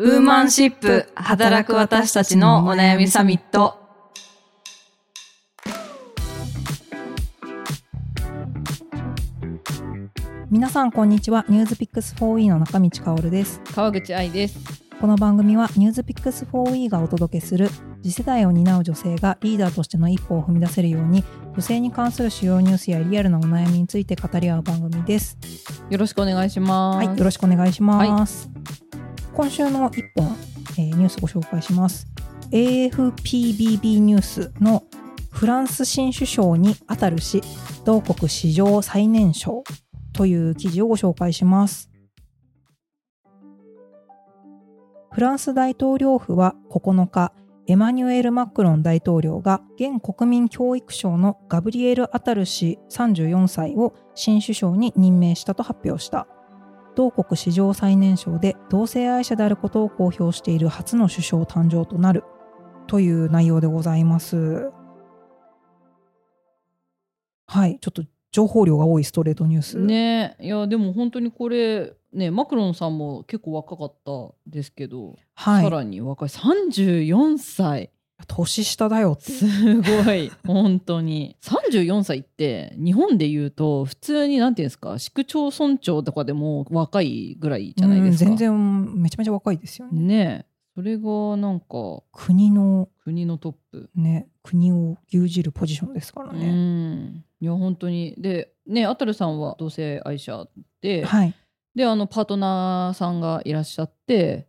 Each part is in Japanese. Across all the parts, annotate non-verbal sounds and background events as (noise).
ウーマンシップ働く私たちのお悩みサミット。皆さんこんにちはニュースピックス 4E の中道香です川口愛です。この番組はニュースピックス 4E がお届けする次世代を担う女性がリーダーとしての一歩を踏み出せるように女性に関する主要ニュースやリアルなお悩みについて語り合う番組ですよろしくお願いします。はいよろしくお願いします、今週の一本、えーニュースご紹介します。AFPBB ニュース。のフランス新首相に当たるし同国史上最年少という記事をご紹介します。フランス大統領府は9日エマニュエル・マクロン大統領が現国民教育省のガブリエル・アタル氏34歳を新首相に任命したと発表した。同国史上最年少で同性愛者であることを公表している初の首相誕生となるという内容でございます。はい、ちょっと情報量が多いストレートニュース。ね。いやでも本当にこれねマクロンさんも結構若かったですけど、はい、さらに若い。34歳年下だよ。すごい (laughs) 本当に34歳って日本で言うと普通になんていうんですか？市区町村長とかでも若いぐらいじゃないですか。うん全然めちゃめちゃ若いですよね。ねそれがなんか国の国のトップ。ね国を牛耳るポジションですからうね。んいや本当にでねアタルさんは同性愛者で、はい。であのパートナーさんがいらっしゃって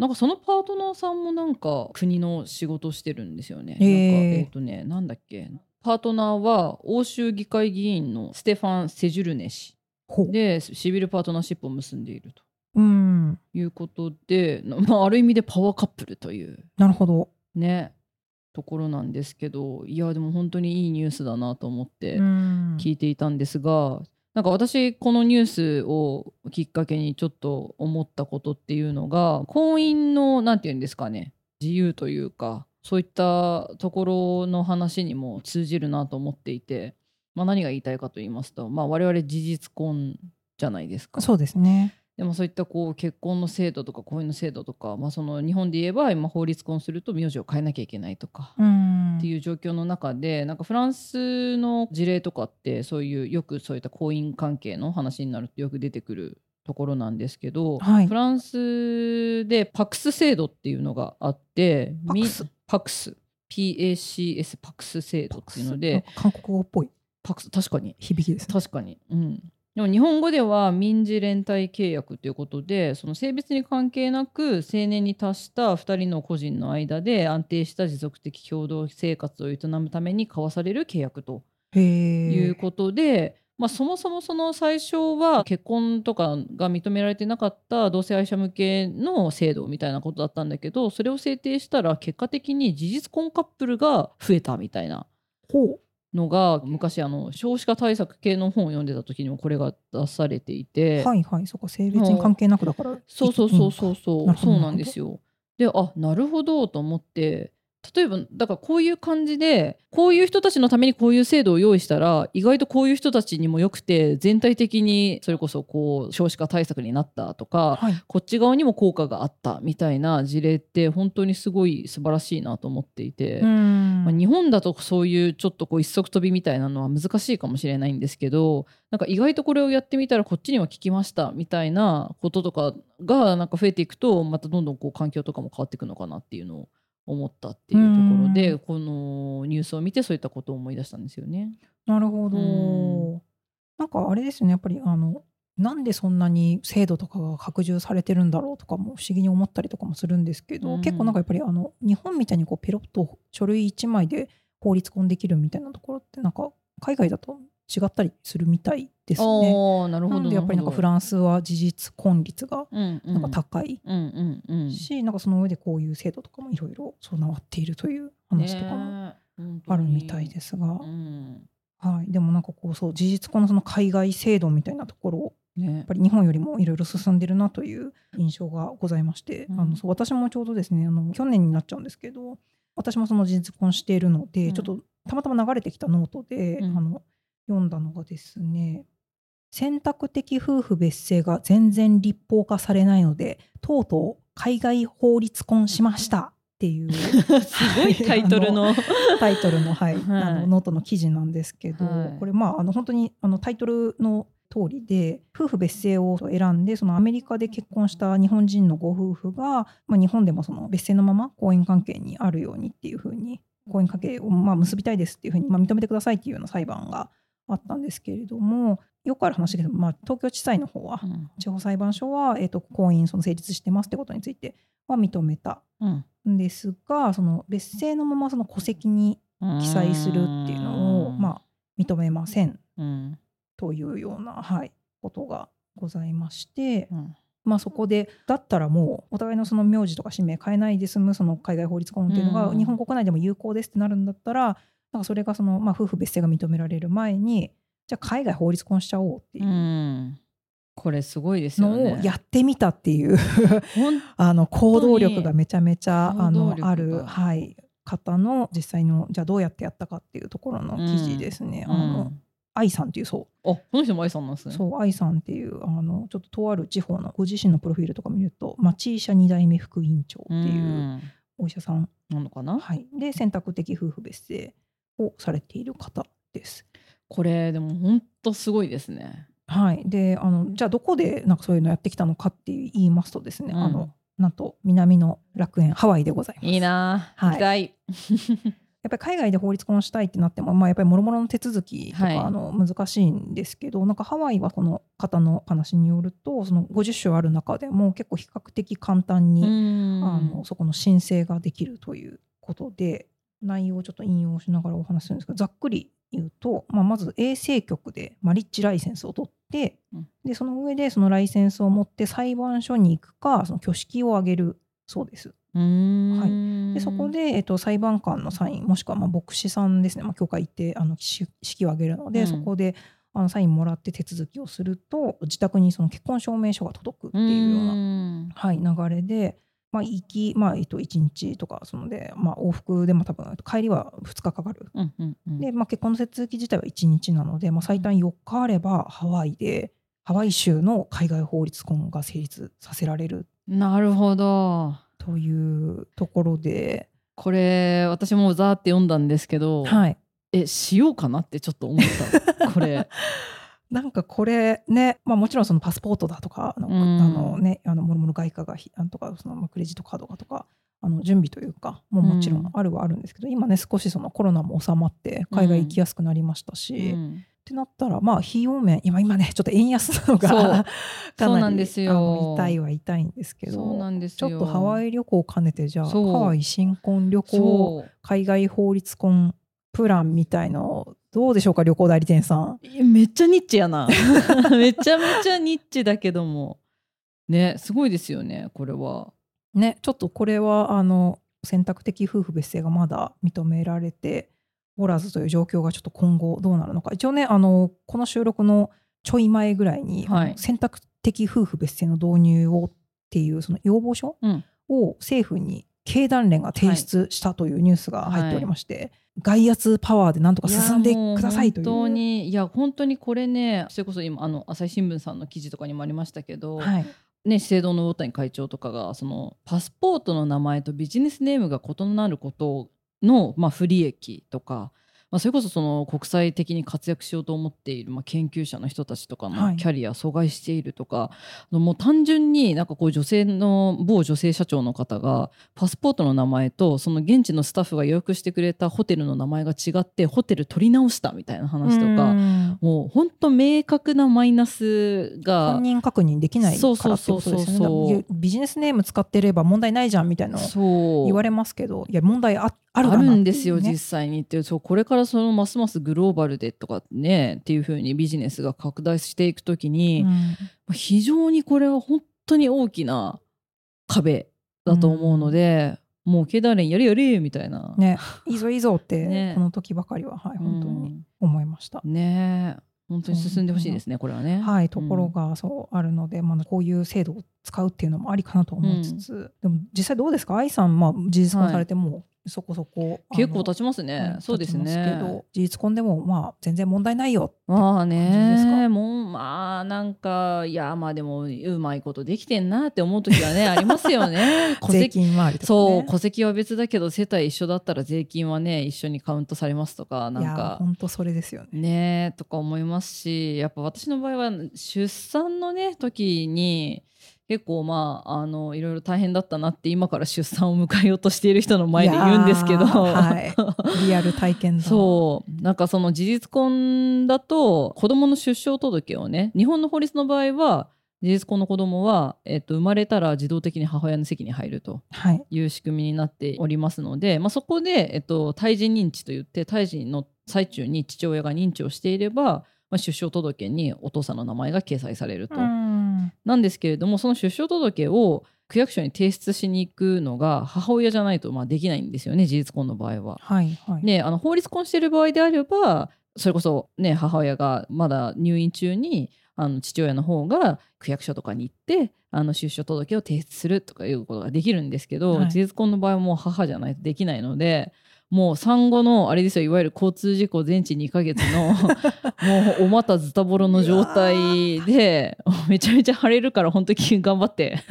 なんかそのパートナーさんもなんか国の仕事してるんですよね。へーなんかえっ、とねなんだっけパートナーは欧州議会議員のステファン・セジュルネ氏。でシビルパートナーシップを結んでいるとうん。いうことで、なまあ、ある意味でパワーカップルというなるほど。ねところなんですけどいやでも本当にいいニュースだなと思ってうん聞いていたんですが、なんか私このニュースをきっかけにちょっと思ったことっていうのが婚姻のなんて言うんですかね自由というかそういったところの話にも通じるなと思っていて、まあ、何が言いたいかと言いますと、まあ、我々事実婚じゃないですか。そうですね。でもそういったこう結婚の制度とか婚姻の制度とか、まあ、その日本で言えば今法律婚すると名字を変えなきゃいけないとか、うん。っていう状況の中でなんかフランスの事例とかってそういうよくそういった婚姻関係の話になるとよく出てくるところなんですけど、はい。フランスでパクス制度っていうのがあってみパクス。パクス。PACS パクス制度っていうのでか韓国語っぽい。パクス確かに。響きですね。確かに、うん、でも日本語では民事連帯契約ということでその性別に関係なく成年に達した2人の個人の間で安定した持続的共同生活を営むために交わされる契約と。いうことで、まあ、そもそもその最初は結婚とかが認められてなかった同性愛者向けの制度みたいなことだったんだけどそれを制定したら結果的に事実婚カップルが増えたみたいな。のが昔あの少子化対策系の本を読んでた時にもこれが出されていて、はいはい、そこ性別に関係なくだから。そうそうそうそうそうそうなんですよ。であなるほどと思って例えばだからこういう感じでこういう人たちのためにこういう制度を用意したら意外とこういう人たちにもよくて全体的にそれこそこう少子化対策になったとかはい。こっち側にも効果があったみたいな事例って本当にすごい素晴らしいなと思っていて。んまあ、日本だとそういうちょっとこう一足飛びみたいなのは難しいかもしれないんですけどなんか意外とこれをやってみたらこっちには効きましたみたいなこととかがなんか増えていくとまたどんどんこう環境とかも変わっていくのかなっていうのを思ったっていうところでうんこのニュースを見てそういったことを思い出したんですよね。なるほどうん。なんかあれですよね、やっぱりあの、なんでそんなに制度とかが拡充されてるんだろうとかも不思議に思ったりとかもするんですけど、うん。結構なんかやっぱりあの日本みたいにこうペロッと書類1枚で法律婚できるみたいなところってなんか海外だと違ったりするみたいですね。なるほどでやっぱりなんかフランスは事実婚率がンなんか高いし、なんかその上でこういう制度とかもいろいろ備わっているという話とかもあるみたいですが、うん。はい、でもなんかこうそう事実婚のその海外制度みたいなところをね。やっぱり日本よりもいろいろ進んでるなという印象がございまして、うん。あのそう私もちょうどですねあの去年になっちゃうんですけど私もその事実婚しているので、うん。ちょっとたまたま流れてきたノートで、うん。あの読んだのがですね選択的夫婦別姓が全然立法化されないのでとうとう海外法律婚しましたっていう (laughs) すごいタイトルのタイトルの,、はいはい。あのノートの記事なんですけど、はい。これまああの本当にあのタイトルの通りで夫婦別姓を選んでそのアメリカで結婚した日本人のご夫婦が、まあ、日本でもその別姓のまま婚姻関係にあるようにっていうふうに婚姻関係をまあ結びたいですっていうふうに、まあ、認めてくださいっていうような裁判があったんですけれどもよくある話だけど、まあ、東京地裁の方はうん。地方裁判所は、えー、と婚姻その成立してますってことについては認めたうんんですがその別姓のままその戸籍に記載するっていうのを、まあ、認めません。うんというような、はい、ことがございまして、うん。まあ、そこでだったらもうお互いのその名字とか氏名変えないで済むその海外法律婚っていうのがうん。日本国内でも有効ですってなるんだったらなんかそれがその、まあ、夫婦別姓が認められる前にじゃあ海外法律婚しちゃおうっていううん。これすごいですよのね。をやってみたっていう (laughs) あの行動力がめちゃめちゃあのある、はい、方の実際のじゃあどうやってやったかっていうところの記事ですね。あの愛さんっていうそうあこの人も愛さんなんですね。そう愛さんっていうあのちょっととある地方のご自身のプロフィールとか見ると町医者2代目副院長っていううんお医者さん、なのかな？はい、で選択的夫婦別姓をされている方です。これでも本当すごいですね。はい、であのじゃあどこでなんかそういうのやってきたのかって言いますとですね、うんあのなんと南の楽園ハワイでございます。いいなあ、はい行きたい。やっぱり海外で法律婚したいってなっても、まあ、やっぱりもろもろの手続きとか、はい。あの難しいんですけどなんかハワイはこの方の話によるとその50種ある中でも結構比較的簡単に、あのそこの申請ができるということで内容をちょっと引用しながらお話しするんですけどざっくり言うと、まあ、まず衛生局でマリッジライセンスを取って、うん。でその上でそのライセンスを持って裁判所に行くかその挙式を挙げるそうです。はい。でそこで、えっと、裁判官のサインもしくはまあ牧師さんですね、まあ、教会行ってあのし式を挙げるので、うん。そこであのサインもらって手続きをすると自宅にその結婚証明書が届くっていうような、なはい、流れで、まあ、行き、まあえっと、1日とかそので、まあ、往復でも多分帰りは2日かかる。うんうんうん。で、まあ、結婚の手続き自体は1日なので、まあ、最短4日あればハワイでハワイ州の海外法律婚が成立させられる。なるほど。というところで、これ私もザーって読んだんですけど、はい、えしようかなってちょっと思った。(laughs) これ。なんかこれね、まあ、もちろんそのパスポートだとかあの、うん。あのね、あのもろもろ外貨がひあのとかそのまあクレジットカードがとかあの準備というかもうもちろんあるはあるんですけど、今ね少しそのコロナも収まって海外行きやすくなりましたし、っうんてなったらまあ費用面今今ねちょっと円安なのがそう。(laughs) なんですよ。痛いは痛いんですけそうなどんですよ。ちょっとハワイ旅行を兼ねてじゃあハワイ新婚旅行海外法律婚プランみたいのどうでしょうか旅行代理店さん。めっちゃニッチやな。(laughs) めちゃめちゃニッチだけども。ねすごいですよねこれは。ね、ちょっとこれはあの選択的夫婦別姓がまだ認められておらずという状況がちょっと今後どうなるのか。一応ねあのこの収録のちょい前ぐらいに、はい。選択的夫婦別姓の導入をっていうその要望書うん。を政府に経団連が提出したというニュースが入っておりまして、外圧パワーでなんとか進んでくださいという。本当にいや本当にこれねそれこそ今あの朝日新聞さんの記事とかにもありましたけど、はい。ね、資生堂の魚谷会長とかがそのパスポートの名前とビジネスネームが異なることの、まあ、不利益とか、まあ、それこそその国際的に活躍しようと思っている、まあ、研究者の人たちとかはい。のキャリア阻害しているとか、もう単純になんかこう女性の某女性社長の方がパスポートの名前とその現地のスタッフが予約してくれたホテルの名前が違ってホテル取り直したみたいな話とか。うん。もう本当明確なマイナスが本人確認できないそうからってことですよね。ビジネスネーム使ってれば問題ないじゃんみたいな言われますけどいや問題ああるんですよ、実際にってそうこれからそのますますグローバルでとかねっていう風にビジネスが拡大していくときに、うん。非常にこれは本当に大きな壁だと思うので、もう経団連やれやれみたいな、ね、いいぞいいぞって、(laughs) ね。この時ばかりは、はい、うん。本当に思いました。ね。え本当に進んでほしいですねこれはね。はい、ところがそうあるので、まあ、こういう制度を使うっていうのもありかなと思いつつ、でも実際どうですか？愛さん、まあ、事実婚されてもうそこそこ結構経ちちますね、そうですね。けど事実婚でもまあ全然問題ないよまあねもうまあなんかいやまあでもうまいことできてんなって思う時はね (laughs) ありますよね。(laughs) 戸税籍ね、そう戸籍は別だけど世帯一緒だったら税金はね一緒にカウントされますとかなんか本当それですよね。ねとか思いますしやっぱ私の場合は出産のね時に結構まああのいろいろ大変だったなって今から出産を迎えようとしている人の前で言うんですけど、はい。リアル体験だそう。なんかその事実婚だと子供の出生届をね日本の法律の場合は事実婚の子供は、えっと、生まれたら自動的に母親の席に入るとはい。いう仕組みになっておりますので、まあ、そこで、えっと、胎児認知といって胎児の最中に父親が認知をしていれば、まあ、出生届にお父さんの名前が掲載されると。うんなんですけれどもその出生届を区役所に提出しに行くのが母親じゃないとまあできないんですよね事実婚の場合は。はいはい、ね、あの法律婚している場合であればそれこそ、ね、母親がまだ入院中にあの父親の方が区役所とかに行ってあの出生届を提出するとかいうことができるんですけど、はい事実婚の場合はもう母じゃないとできないのでもう産後のあれですよいわゆる交通事故全治2ヶ月の (laughs) もうお股ズタボロの状態でめちゃめちゃ腫れるから本当に頑張って。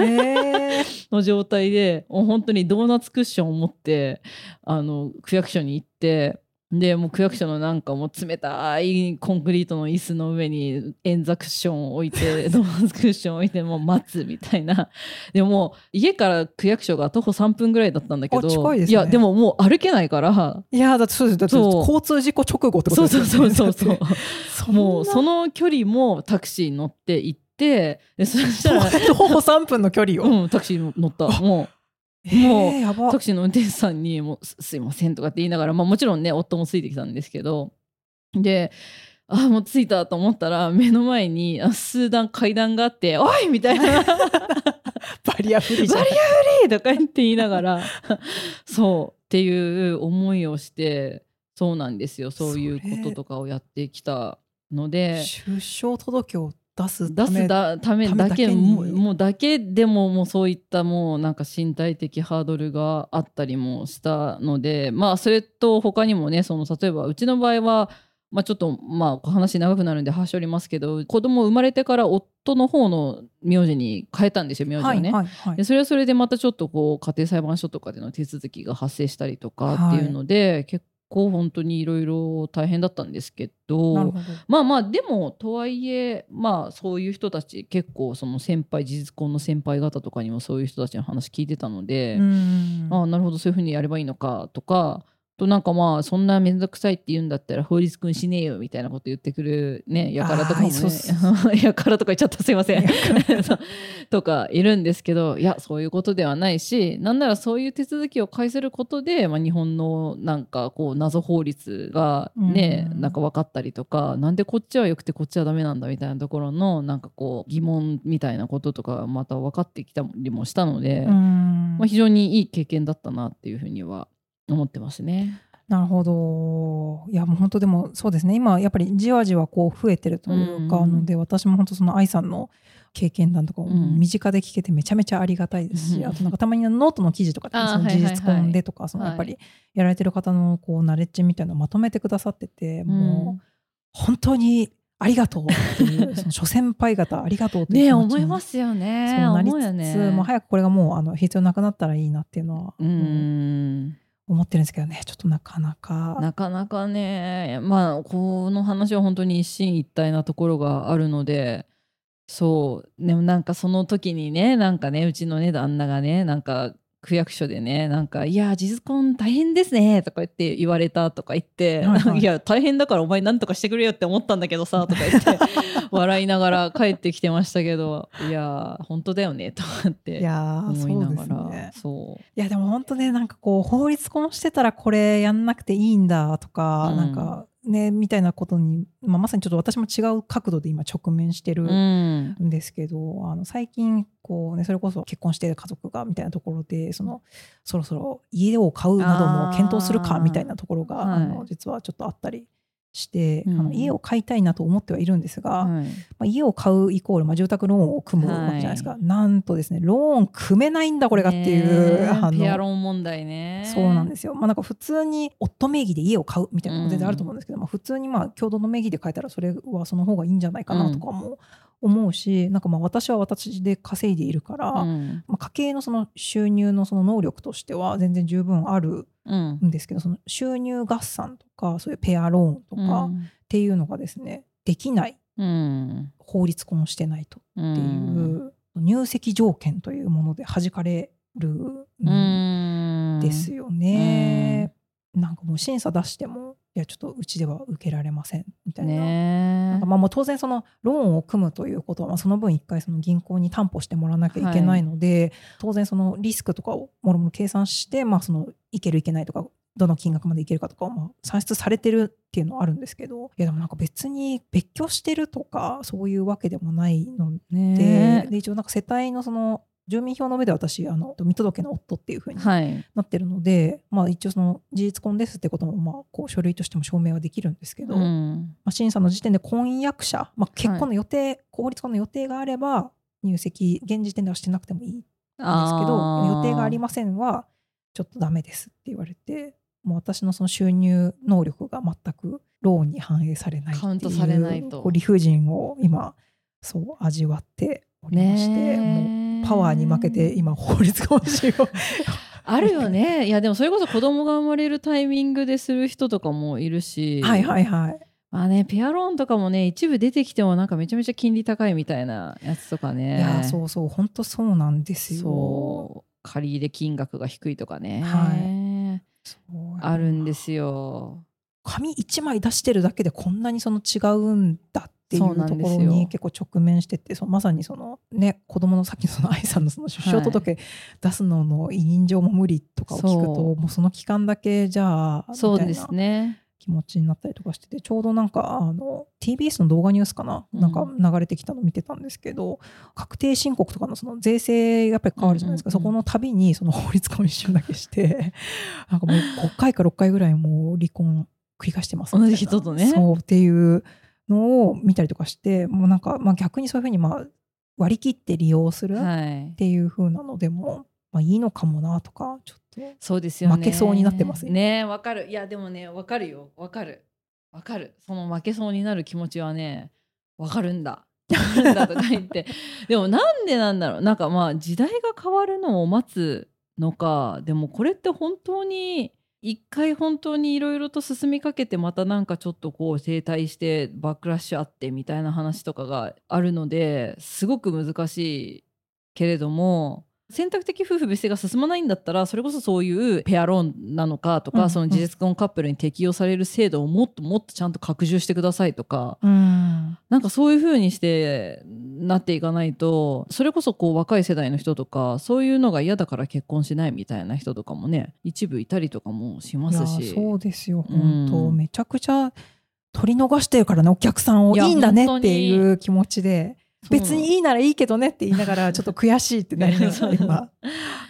の状態でもう本当にドーナツクッションを持ってあの区役所に行ってでもう区役所のなんかもう冷たいコンクリートの椅子の上に円座クッションを置いてドーナツクッションを置いてもう待つみたいな。(laughs) でも家から区役所が徒歩3分ぐらいだったんだけどあ近いですね。やでももう歩けないから。いやだってそうですだって交通事故直後ってことですよね。そうそうそうそう (laughs) もうその距離もタクシーに乗って行ってでそしたら、徒歩3分の距離を、うん、タクシーに乗った。もうえーもうタクシーの運転手さんにもうすすいませんとかって言いながら、まあ、もちろんね夫もついてきたんですけどであもう着いたと思ったら目の前にあ数段階段があって「おい!」みたいな「ババリアフリーじゃんリアフリー!」とか言って言いながらそうっていう思いをしてそうなんですよそういうこととかをやってきたので。出生届を出す出ためすだためだけもうもうだけでももうそういったもうなんか身体的ハードルがあったりもしたのでまあそれと他にもねその例えばうちの場合は、まあ、ちょっとまあ話長くなるんで端折りますけど子供生まれてから夫の方の名字に変えたんですよ名字をはいね。はいはい。でそれはそれでまたちょっとこう家庭裁判所とかでの手続きが発生したりとかっていうので、結構本当にいろいろ大変だったんですけどまあまあでもとはいえまあそういう人たち結構その先輩事実婚の先輩方とかにもそういう人たちの話聞いてたので、うんああなるほどそういうふうにやればいいのかとかとなんかまあそんな面倒くさいって言うんだったら法律君しねえよみたいなこと言ってくるねやからとかもね。やからとか言っちゃった。すいません。(laughs) とかいるんですけどいやそういうことではないしなんならそういう手続きを介することで、まあ、日本のなんかこう謎法律がね、うん。なんか分かったりとかなんでこっちはよくてこっちはダメなんだみたいなところのなんかこう疑問みたいなこととかまた分かってきたりもしたので、うん。まあ、非常にいい経験だったなっていうふうには思ってますね。なるほど。いやもう本当でもそうですね。今やっぱりじわじわこう増えてるというか、うんので私も本当その愛さんの経験談とかをうん。身近で聞けてめちゃめちゃありがたいですし、うん。あとなんかたまにノートの記事とかその事実婚でとかそのやっぱりやられてる方のこうナレッジみたいなのをまとめてくださってて、もう本当にありがとうっていう (laughs) その諸先輩方ありがとうというね思いますよね。そうなりつつ、ね。もう早くこれがもうあの必要なくなったらいいなっていうのは、うーん思ってるんですけどね。ちょっとなかなか。なかなかね。まあこの話は本当に一進一退なところがあるので。そう。でもなんかその時にねなんかねうちのね旦那がねなんか区役所でねなんか「いや事実婚大変ですね」とか言って言われたとか言って「はいはい。(laughs) いや大変だからお前何とかしてくれよって思ったんだけどさ」とか言って (laughs) 笑いながら帰ってきてましたけどいや本当だよねと思っていやー思いながら。そうですね。そう。いやでも本当ねなんかこう法律婚してたらこれやんなくていいんだとか、うん。なんかねみたいなことに、まあ、まさにちょっと私も違う角度で今直面してるうん。んですけど、あの最近こう、ね、それこそ結婚している家族がみたいなところでそのそろそろ家を買うなども検討するかみたいなところがあ、はい。の実はちょっとあったりして、うん。あの家を買いたいなと思ってはいるんですが、はい。まあ、家を買うイコール、まあ、住宅ローンを組むわけじゃないですか、なんとですねローン組めないんだこれがっていう、ねえ (laughs) あのペアローン問題ね。そうなんですよ、まあ、なんか普通に夫名義で家を買うみたいなのも全然あると思うんですけど、まあ、普通にまあ共同の名義で買えたらそれはその方がいいんじゃないかなとかも思うし、なんかまあ私は私で稼いでいるから、うん。まあ、家計のその収入のその能力としては全然十分あるうん。んですけどその収入合算とかそういうペアローンとかっていうのがですねできないうん。法律婚してないとうっていう、入籍条件というもので弾かれるうん。んですよね。なんかもう審査出してもいやちょっとうちでは受けられませんみたいな。ねなんかまあもう当然そのローンを組むということは、まあ、その分一回その銀行に担保してもらわなきゃいけないので、当然そのリスクとかをもろもろ計算して、まあ、そのいけるいけないとかどの金額までいけるかとかをまあ算出されてるっていうのはあるんですけどいやでもなんか別に別居してるとかそういうわけでもないので,、ねで一応なんか世帯のその住民票の上で私あの見届けの夫っていうふうにはい。なってるので、まあ、一応その事実婚ですってこともまあこう書類としても証明はできるんですけど、うん。まあ、審査の時点で婚約者、まあ、結婚の予定、法律婚の予定があれば入籍現時点ではしてなくてもいいんですけど予定がありませんはちょっとダメですって言われてもう私のその収入能力が全くローンに反映されないっていうカウントされないと。理不尽を今そう味わっておりまして、もうパワーに負けて今法律婚しようあるよね。いやでもそれこそ子供が生まれるタイミングでする人とかもいるし。はいはいはい。まあねペアローンとかもね一部出てきてもなんかめちゃめちゃ金利高いみたいなやつとかね。いやそうそう本当そうなんですよ。そう。借り入れ金額が低いとかね、はそうあるんですよ。紙1枚出してるだけでこんなにその違うんだっていそうところに結構直面しててそのまさにそのね子供のさっきのその愛さんのその出生届出すのの委任状も無理とかを聞くとそう。もうその期間だけじゃあそうですね。気持ちになったりとかしててちょうどなんかあの TBS の動画ニュースかな、うん。なんか流れてきたの見てたんですけど確定申告とかのその税制やっぱり変わるじゃないですか、うんうんうん。そこの度にその法律婚一瞬だけして (laughs) なんかもう5回か6回ぐらいもう離婚繰り返してます同じ人とね。そうっていうのを見たりとかしてもうなんか、まあ、逆にそういうふうにまあ割り切って利用するっはい。ていう風なのでも、まあ、いいのかもなとかちょっとそうですよね。負けそうになってますよねわかる。いやでもねわかるよ。わかる。わかる。その負けそうになる気持ちはねわかるんだ。わかるんだとか言って。(laughs) でもなんでなんだろう。なんかまあ時代が変わるのを待つのかでもこれって本当に一回本当にいろいろと進みかけてまたなんかちょっとこう停滞してバックラッシュあってみたいな話とかがあるのですごく難しいけれども選択的夫婦別姓が進まないんだったらそれこそそういうペアローンなのかとか、うんうんその事実婚カップルに適用される制度をもっともっとちゃんと拡充してくださいとかうん。なんかそういう風にしてなっていかないとそれこそこう若い世代の人とかそういうのが嫌だから結婚しないみたいな人とかもね一部いたりとかもしますし。そうですようん。本当、めちゃくちゃ取り逃してるからねお客さんを。いやいいんだねっていう気持ちで別にいいならいいけどねって言いながらちょっと悔しいってなりながら今。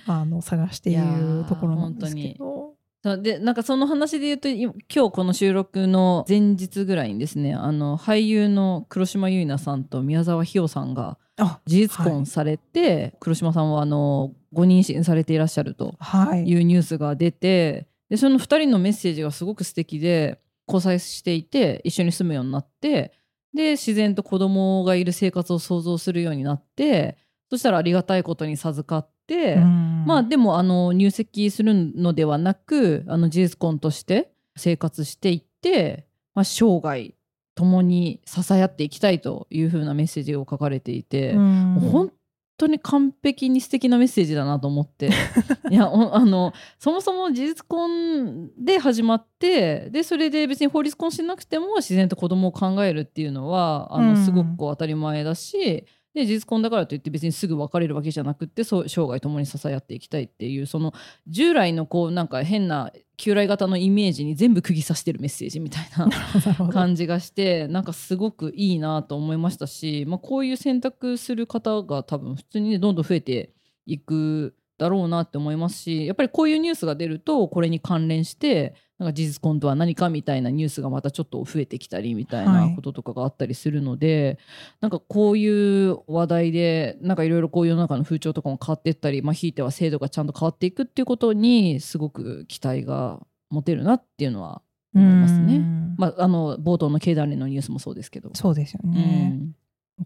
あの探しているところなんですけど。そう。でなんかその話で言うとい今日この収録の前日ぐらいにですねあの俳優の黒島結菜さんと宮沢ひよさんがあ事実婚されて、黒島さんはあのご妊娠されていらっしゃるとはい。いうニュースが出てでその2人のメッセージがすごく素敵で交際していて一緒に住むようになってで自然と子供がいる生活を想像するようになってそしたらありがたいことに授かって、うん。まあでもあの入籍するのではなくあの事実婚として生活していって、まあ、生涯共に支え合っていきたいというふうなメッセージを書かれていて、本当に完璧に素敵なメッセージだなと思って。(laughs) いやおあのそもそも事実婚で始まってでそれで別に法律婚しなくても自然と子供を考えるっていうのはあの、うん。すごくこう当たり前だしで事実婚だからといって別にすぐ別れるわけじゃなくってそう生涯共に支え合っていきたいっていうその従来のこうなんか変な旧来型のイメージに全部釘刺してるメッセージみたいな感じがしてなんかすごくいいなと思いましたし、まあ、こういう選択する方が多分普通にねどんどん増えていくだろうなって思いますしやっぱりこういうニュースが出るとこれに関連してなんか事実婚とは何かみたいなニュースがまたちょっと増えてきたりみたいはないこととかがあったりするので、なんかこういう話題でなんかいろいろこう世の中の風潮とかも変わっていったり、まあ、ひいては制度がちゃんと変わっていくっていうことにすごく期待が持てるなっていうのは思いますね。うんまあ、あの冒頭の経団連のニュースもそうですけど。そうですようね。ん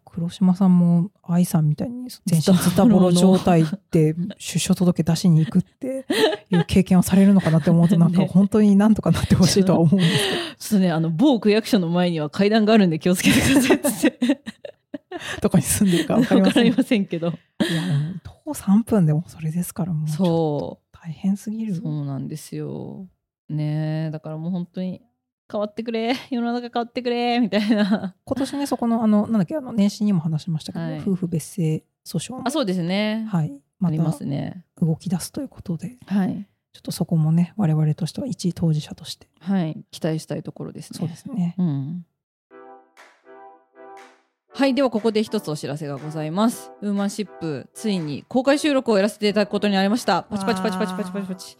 黒島さんも愛さんみたいに全身ズタボロ状態で出所届出しに行くっていう経験をされるのかなって思うと (laughs) なんかね本当になんとかなってほしいとは思うんですけど。ちょっとねあの某区役所の前には階段があるんで気をつけてくださいってどこ (laughs) に住んでるか分かりませんわかりませんけど。いや徒歩3分でもそれですからもう。そう。大変すぎる。そうなんですよ。ねえだからもう本当に変わってくれ (laughs) 世の中変わってくれみたいな。今年ねそこのあのなんだっけあの年始にも話しましたけど、はい夫婦別姓訴訟もあそうですね。はいあまりますたね。動き出すということではいちょっとそこもね我々としては一当事者としてはい期待したいところですね。そうですねうん。はいではここで一つお知らせがございますウーマンシップついに公開収録をやらせていただくことになりましたパチパチパチパチパチパチパチ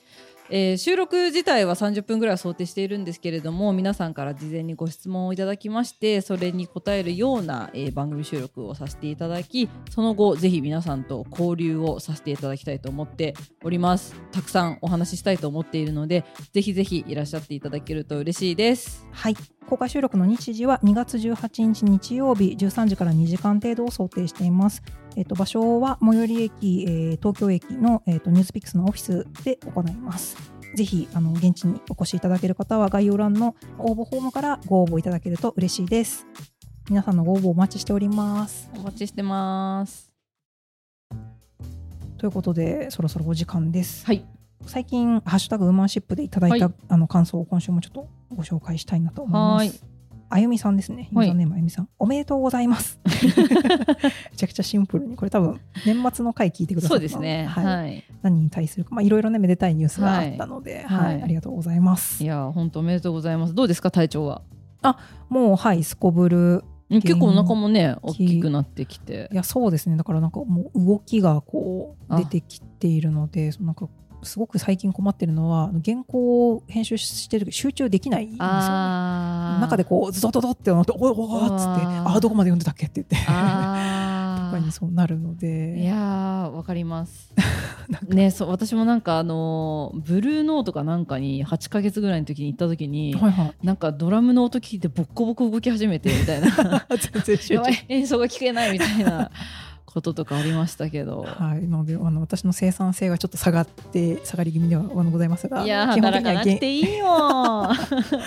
えー収録自体は30分ぐらい想定しているんですけれども皆さんから事前にご質問をいただきましてそれに答えるような、えー番組収録をさせていただきその後ぜひ皆さんと交流をさせていただきたいと思っております。たくさんお話ししたいと思っているのでぜひぜひいらっしゃっていただけると嬉しいです。はい。公開収録の日時は2月18日日曜日13時から2時間程度を想定しています。えっと場所は最寄り駅、えー東京駅の、えっとニュースピックスのオフィスで行います。ぜひあの現地にお越しいただける方は概要欄の応募フォームからご応募いただけると嬉しいです。皆さんのご応募お待ちしております。お待ちしてますということでそろそろお時間です。はい最近ハッシュタグウーマンシップでいただいた、はいあの感想を今週もちょっとご紹介したいなと思いまはいす。あゆみさんですね。ユはいネームあゆみさん。おめでとうございます。(laughs) めちゃくちゃシンプルに、これ多分年末の回聞いてくださった。そうですね。はい。はい、何に対するか、まあいろいろねめでたいニュースがあったので、はい、はい。ありがとうございます。い。や本当おめでとうございます。どうですか体調は？もうはいすこぶる。うん結構お腹もね大きくなってきて。いやそうですね。だからなんかもう動きがこうあ。出てきているので、そのなんかすごく最近困ってるのは原稿を編集してる時集中できないんですよね。中でこうズドドドってなっておおおーっつってあー。ああどこまで読んでたっけって言って。あとか (laughs) にそうなるのーで。いやーわかります。(laughs) ねそう私もなんかあのーブルーノートかなんかに8ヶ月ぐらいの時に行った時に、はいはい。なんかドラムの音聞いてボッコボコ動き始めてみたいな。(laughs) 全然演奏が聞けないみたいなこととかありましたけど。はい、なのであの私の生産性はちょっと下がって下がり気味ではあのございますがいや基本働かなくていいよ。(laughs)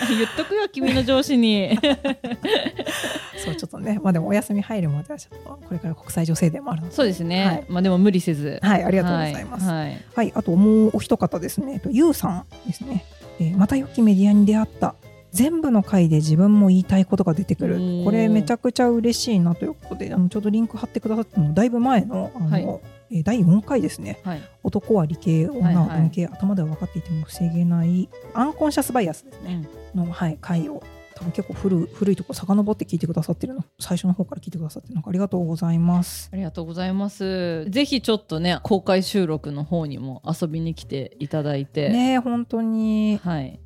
言っとくよ君の上司に。(laughs) そうちょっとねまあでもお休み入るまではちょっとこれから国際女性でもあるので。そうですね、はい。まあでも無理せず。はいありがとうございます。はい、はい。はいあともうお一方ですね。えっとゆうさんですね、えーまた良きメディアに出会った全部の回で自分も言いたいことが出てくる。これめちゃくちゃ嬉しいなということであのちょうどリンク貼ってくださったのだいぶ前のあの、はい。えー第4回ですね。はい。男は理系女ははいはい。文系、頭では分かっていても防げないアンコンシャスバイアスですね。の、はい、回を。多分結構古古いところ遡って聞いてくださってるの。最初の方から聞いてくださってるの。ありがとうございます。ありがとうございます。ぜひちょっとね公開収録の方にも遊びに来ていただいて、ねえ本当に。はい、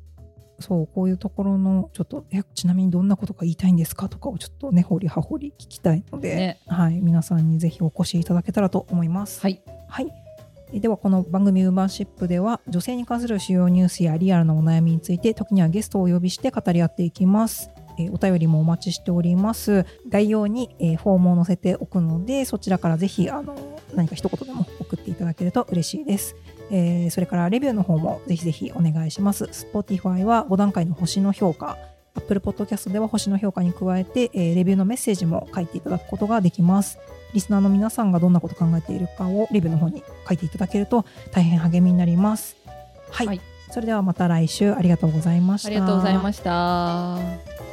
そうこういうところのちょっとえちなみにどんなことが言いたいんですかとかをちょっとね掘り葉掘り聞きたいので、ねはい、皆さんにぜひお越しいただけたらと思います。はい、はいえではこの番組ウーマンシップでは女性に関する主要ニュースやリアルなお悩みについて時にはゲストをお呼びして語り合っていきます。えーお便りもお待ちしております。概要に、えーフォームを載せておくのでそちらからぜひあの何か一言でも送っていただけると嬉しいです。えーそれからレビューの方もぜひぜひお願いします。Spotify は5段階の星の評価 Apple Podcast では星の評価に加えて、えーレビューのメッセージも書いていただくことができます。リスナーの皆さんがどんなこと考えているかをレビューの方に書いていただけると大変励みになります。はい。はいそれではまた来週ありがとうございました。ありがとうございました。